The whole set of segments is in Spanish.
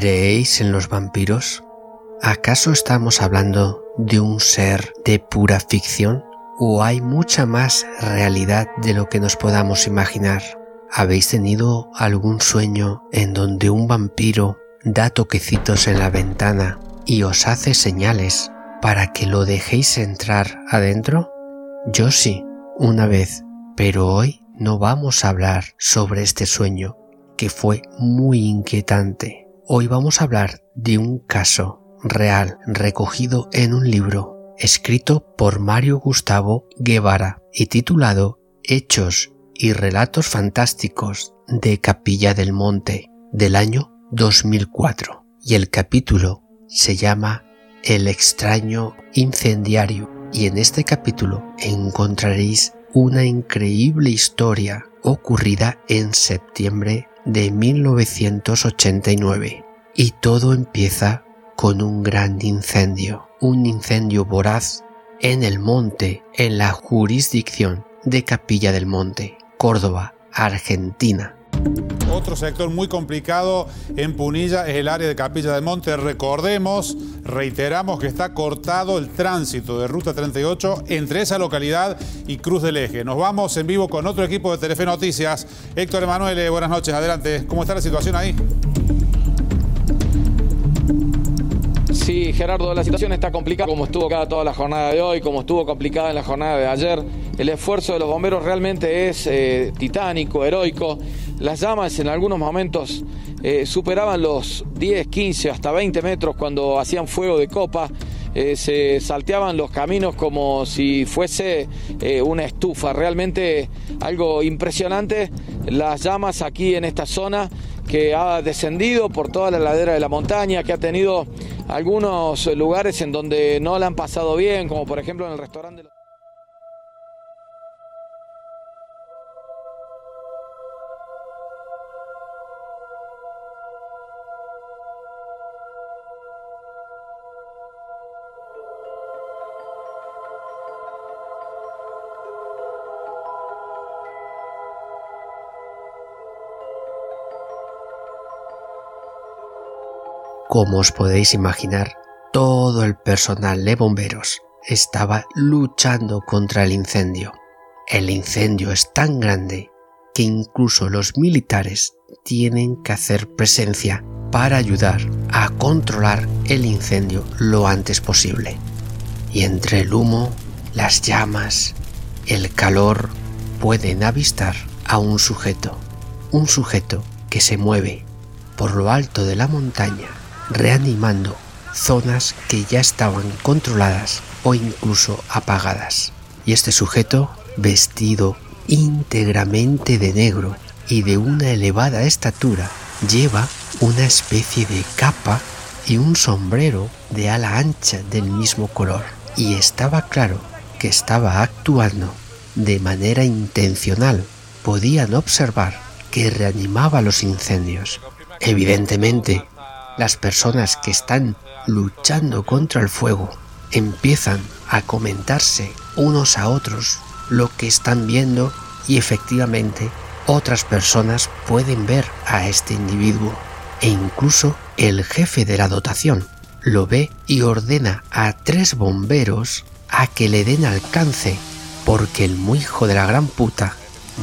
¿Creéis en los vampiros? ¿Acaso estamos hablando de un ser de pura ficción? ¿O hay mucha más realidad de lo que nos podamos imaginar? ¿Habéis tenido algún sueño en donde un vampiro da toquecitos en la ventana y os hace señales para que lo dejéis entrar adentro? Yo sí, una vez, pero hoy no vamos a hablar sobre este sueño, que fue muy inquietante. Hoy vamos a hablar de un caso real recogido en un libro escrito por Mario Gustavo Guevara y titulado Hechos y Relatos Fantásticos de Capilla del Monte del año 2004 y el capítulo se llama El extraño incendiario. Y en este capítulo encontraréis una increíble historia ocurrida en septiembre de 1989 y todo empieza con un gran incendio, un incendio voraz en el monte, en la jurisdicción de Capilla del Monte, Córdoba, Argentina. Otro sector muy complicado en Punilla es el área de Capilla del Monte. Recordemos, reiteramos que está cortado el tránsito de Ruta 38 entre esa localidad y Cruz del Eje. Nos vamos en vivo con otro equipo de Telefe Noticias. Héctor Emanuele, buenas noches, adelante. ¿Cómo está la situación ahí? Sí, Gerardo, la situación está complicada como estuvo cada toda la jornada de hoy, como estuvo complicada en la jornada de ayer. El esfuerzo de los bomberos realmente es eh, titánico, heroico. Las llamas en algunos momentos eh, superaban los 10, 15, hasta 20 metros cuando hacían fuego de copa. Eh, se salteaban los caminos como si fuese una estufa. Realmente algo impresionante. Las llamas aquí en esta zona que ha descendido por toda la ladera de la montaña, que ha tenido algunos lugares en donde no la han pasado bien, como por ejemplo en el restaurante. Como os podéis imaginar, todo el personal de bomberos estaba luchando contra el incendio. El incendio es tan grande que incluso los militares tienen que hacer presencia para ayudar a controlar el incendio lo antes posible. Y entre el humo, las llamas, el calor, pueden avistar a un sujeto, un sujeto que se mueve por lo alto de la montaña reanimando zonas que ya estaban controladas o incluso apagadas. Y este sujeto, vestido íntegramente de negro y de una elevada estatura, lleva una especie de capa y un sombrero de ala ancha del mismo color. Y estaba claro que estaba actuando de manera intencional. Podían observar que reanimaba los incendios. Evidentemente, las personas que están luchando contra el fuego empiezan a comentarse unos a otros lo que están viendo y efectivamente otras personas pueden ver a este individuo e incluso el jefe de la dotación lo ve y ordena a tres bomberos a que le den alcance porque el muy hijo de la gran puta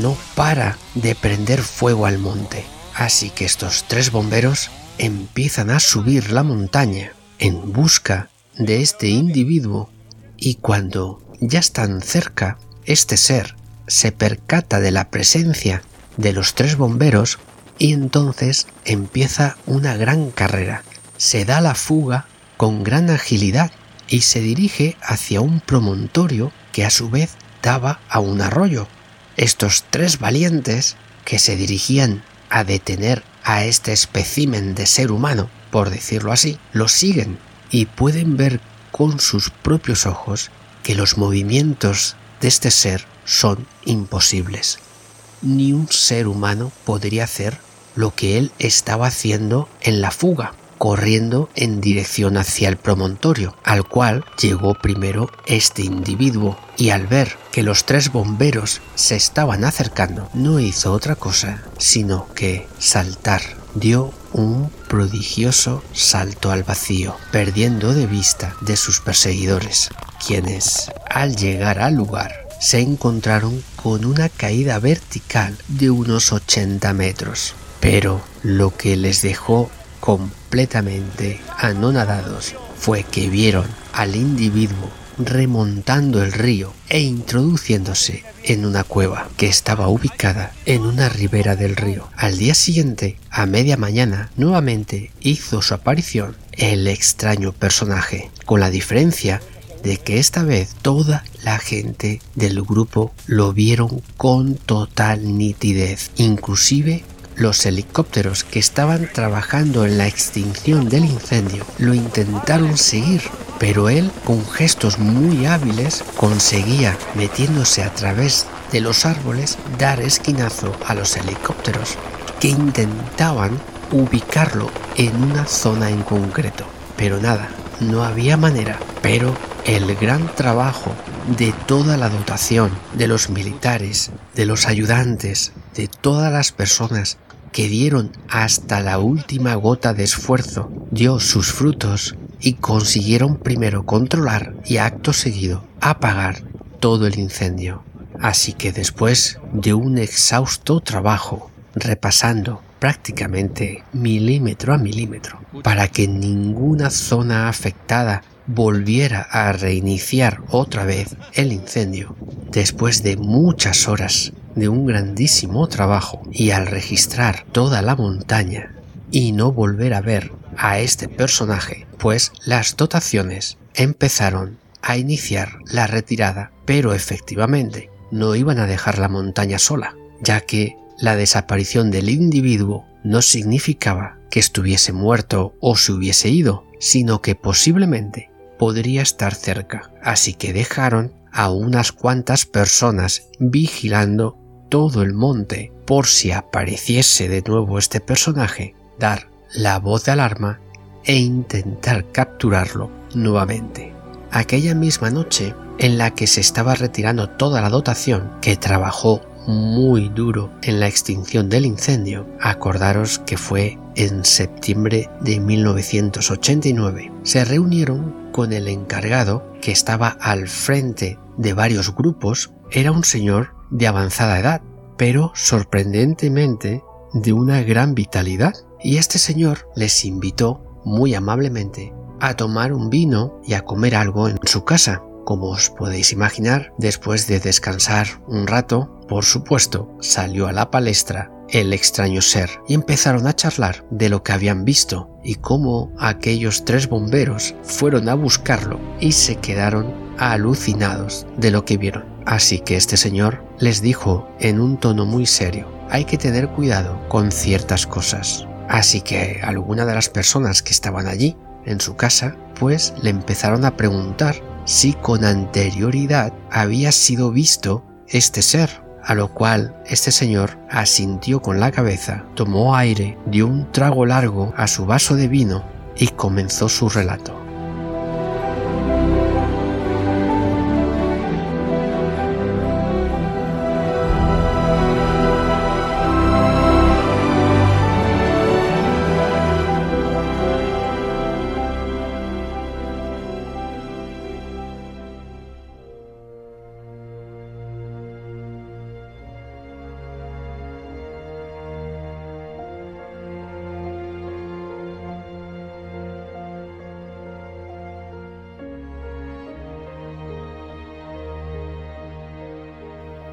no para de prender fuego al monte. Así que estos tres bomberos empiezan a subir la montaña en busca de este individuo y cuando ya están cerca, este ser se percata de la presencia de los tres bomberos y entonces empieza una gran carrera. Se da la fuga con gran agilidad y se dirige hacia un promontorio que a su vez daba a un arroyo. Estos tres valientes que se dirigían a detener a este espécimen de ser humano, por decirlo así, lo siguen y pueden ver con sus propios ojos que los movimientos de este ser son imposibles. Ni un ser humano podría hacer lo que él estaba haciendo en la fuga corriendo en dirección hacia el promontorio, al cual llegó primero este individuo, y al ver que los tres bomberos se estaban acercando, no hizo otra cosa sino que saltar. Dio un prodigioso salto al vacío, perdiendo de vista de sus perseguidores, quienes, al llegar al lugar, se encontraron con una caída vertical de unos 80 metros. Pero lo que les dejó completamente anonadados fue que vieron al individuo remontando el río e introduciéndose en una cueva que estaba ubicada en una ribera del río. Al día siguiente, a media mañana, nuevamente hizo su aparición el extraño personaje, con la diferencia de que esta vez toda la gente del grupo lo vieron con total nitidez, inclusive los helicópteros que estaban trabajando en la extinción del incendio lo intentaron seguir, pero él con gestos muy hábiles conseguía, metiéndose a través de los árboles, dar esquinazo a los helicópteros que intentaban ubicarlo en una zona en concreto. Pero nada, no había manera. Pero el gran trabajo de toda la dotación, de los militares, de los ayudantes, de todas las personas que dieron hasta la última gota de esfuerzo, dio sus frutos y consiguieron primero controlar y acto seguido apagar todo el incendio. Así que después de un exhausto trabajo, repasando prácticamente milímetro a milímetro, para que ninguna zona afectada volviera a reiniciar otra vez el incendio, después de muchas horas de un grandísimo trabajo y al registrar toda la montaña y no volver a ver a este personaje, pues las dotaciones empezaron a iniciar la retirada, pero efectivamente no iban a dejar la montaña sola, ya que la desaparición del individuo no significaba que estuviese muerto o se hubiese ido, sino que posiblemente podría estar cerca, así que dejaron a unas cuantas personas vigilando todo el monte por si apareciese de nuevo este personaje, dar la voz de alarma e intentar capturarlo nuevamente. Aquella misma noche en la que se estaba retirando toda la dotación que trabajó muy duro en la extinción del incendio, acordaros que fue en septiembre de 1989. Se reunieron con el encargado que estaba al frente de varios grupos, era un señor de avanzada edad, pero sorprendentemente de una gran vitalidad. Y este señor les invitó muy amablemente a tomar un vino y a comer algo en su casa. Como os podéis imaginar, después de descansar un rato, por supuesto, salió a la palestra el extraño ser y empezaron a charlar de lo que habían visto y cómo aquellos tres bomberos fueron a buscarlo y se quedaron alucinados de lo que vieron. Así que este señor les dijo en un tono muy serio, hay que tener cuidado con ciertas cosas. Así que alguna de las personas que estaban allí, en su casa, pues le empezaron a preguntar si con anterioridad había sido visto este ser, a lo cual este señor asintió con la cabeza, tomó aire, dio un trago largo a su vaso de vino y comenzó su relato.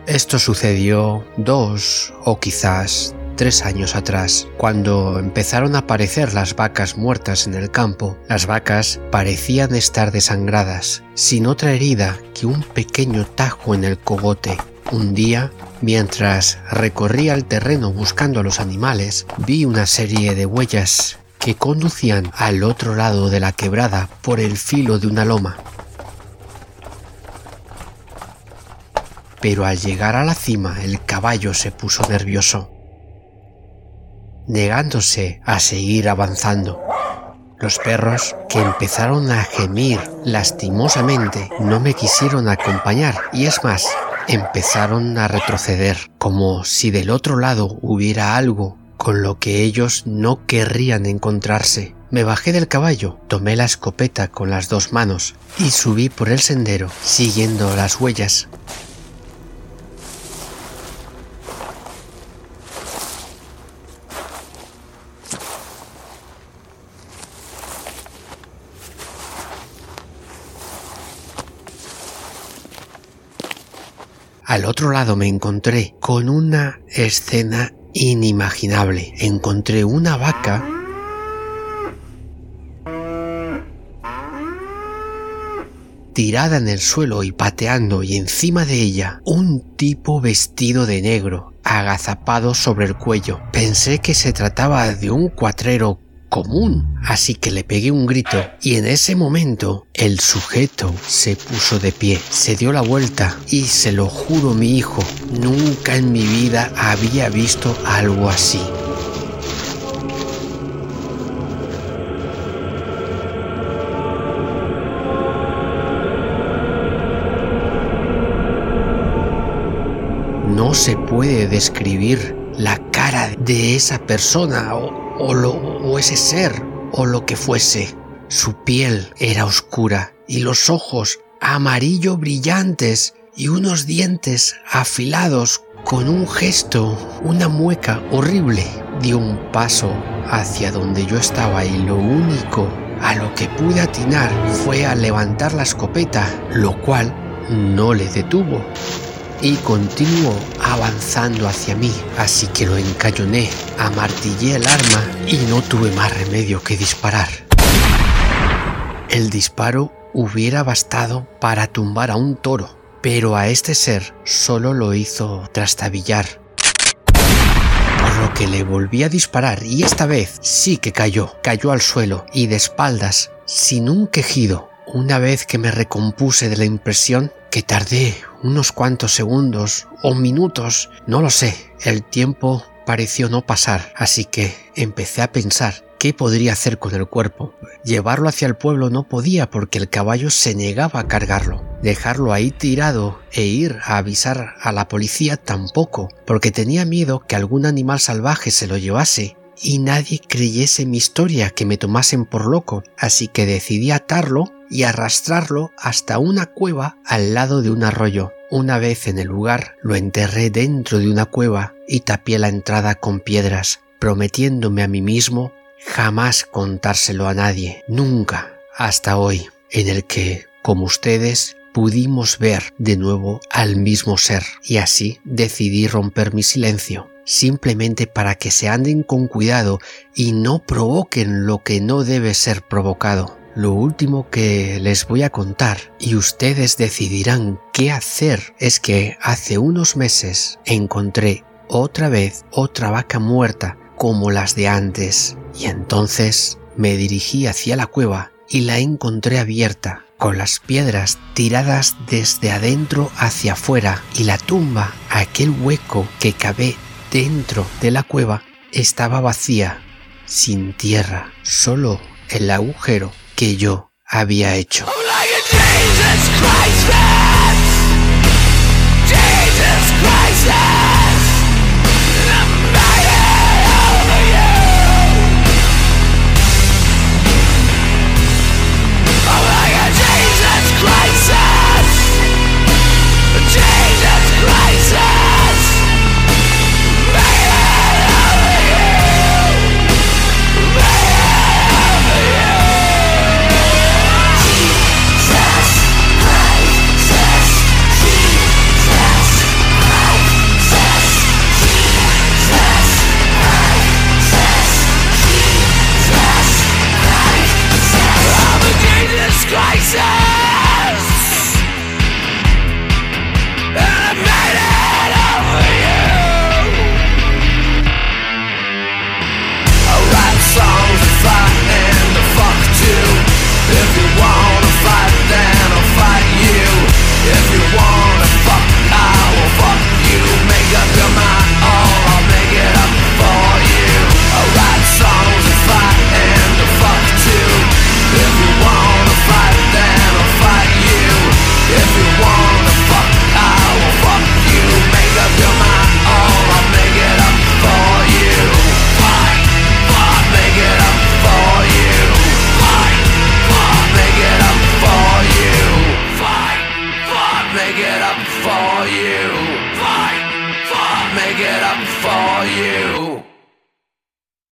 Esto sucedió dos o quizás tres años atrás, cuando empezaron a aparecer las vacas muertas en el campo. Las vacas parecían estar desangradas, sin otra herida que un pequeño tajo en el cogote. Un día, mientras recorría el terreno buscando a los animales, vi una serie de huellas que conducían al otro lado de la quebrada por el filo de una loma. Pero al llegar a la cima el caballo se puso nervioso, negándose a seguir avanzando. Los perros, que empezaron a gemir lastimosamente, no me quisieron acompañar y es más, empezaron a retroceder, como si del otro lado hubiera algo con lo que ellos no querrían encontrarse. Me bajé del caballo, tomé la escopeta con las dos manos y subí por el sendero, siguiendo las huellas. Otro lado me encontré con una escena inimaginable. Encontré una vaca tirada en el suelo y pateando y encima de ella un tipo vestido de negro, agazapado sobre el cuello. Pensé que se trataba de un cuatrero común, así que le pegué un grito y en ese momento el sujeto se puso de pie, se dio la vuelta y se lo juro mi hijo, nunca en mi vida había visto algo así. No se puede describir la cara de esa persona o, o, lo, o ese ser o lo que fuese. Su piel era oscura y los ojos amarillo brillantes y unos dientes afilados con un gesto, una mueca horrible. Dio un paso hacia donde yo estaba y lo único a lo que pude atinar fue a levantar la escopeta, lo cual no le detuvo y continuó avanzando hacia mí, así que lo encañoné, amartillé el arma y no tuve más remedio que disparar. El disparo hubiera bastado para tumbar a un toro, pero a este ser solo lo hizo trastabillar. Por lo que le volví a disparar y esta vez sí que cayó, cayó al suelo y de espaldas, sin un quejido. Una vez que me recompuse de la impresión, que tardé unos cuantos segundos o minutos, no lo sé, el tiempo pareció no pasar, así que empecé a pensar qué podría hacer con el cuerpo. Llevarlo hacia el pueblo no podía porque el caballo se negaba a cargarlo. Dejarlo ahí tirado e ir a avisar a la policía tampoco, porque tenía miedo que algún animal salvaje se lo llevase y nadie creyese mi historia, que me tomasen por loco, así que decidí atarlo y arrastrarlo hasta una cueva al lado de un arroyo. Una vez en el lugar, lo enterré dentro de una cueva y tapé la entrada con piedras, prometiéndome a mí mismo jamás contárselo a nadie, nunca, hasta hoy, en el que, como ustedes, pudimos ver de nuevo al mismo ser, y así decidí romper mi silencio simplemente para que se anden con cuidado y no provoquen lo que no debe ser provocado. Lo último que les voy a contar y ustedes decidirán qué hacer es que hace unos meses encontré otra vez otra vaca muerta como las de antes. Y entonces me dirigí hacia la cueva y la encontré abierta con las piedras tiradas desde adentro hacia afuera y la tumba, aquel hueco que cabe dentro de la cueva estaba vacía, sin tierra, solo el agujero que yo había hecho.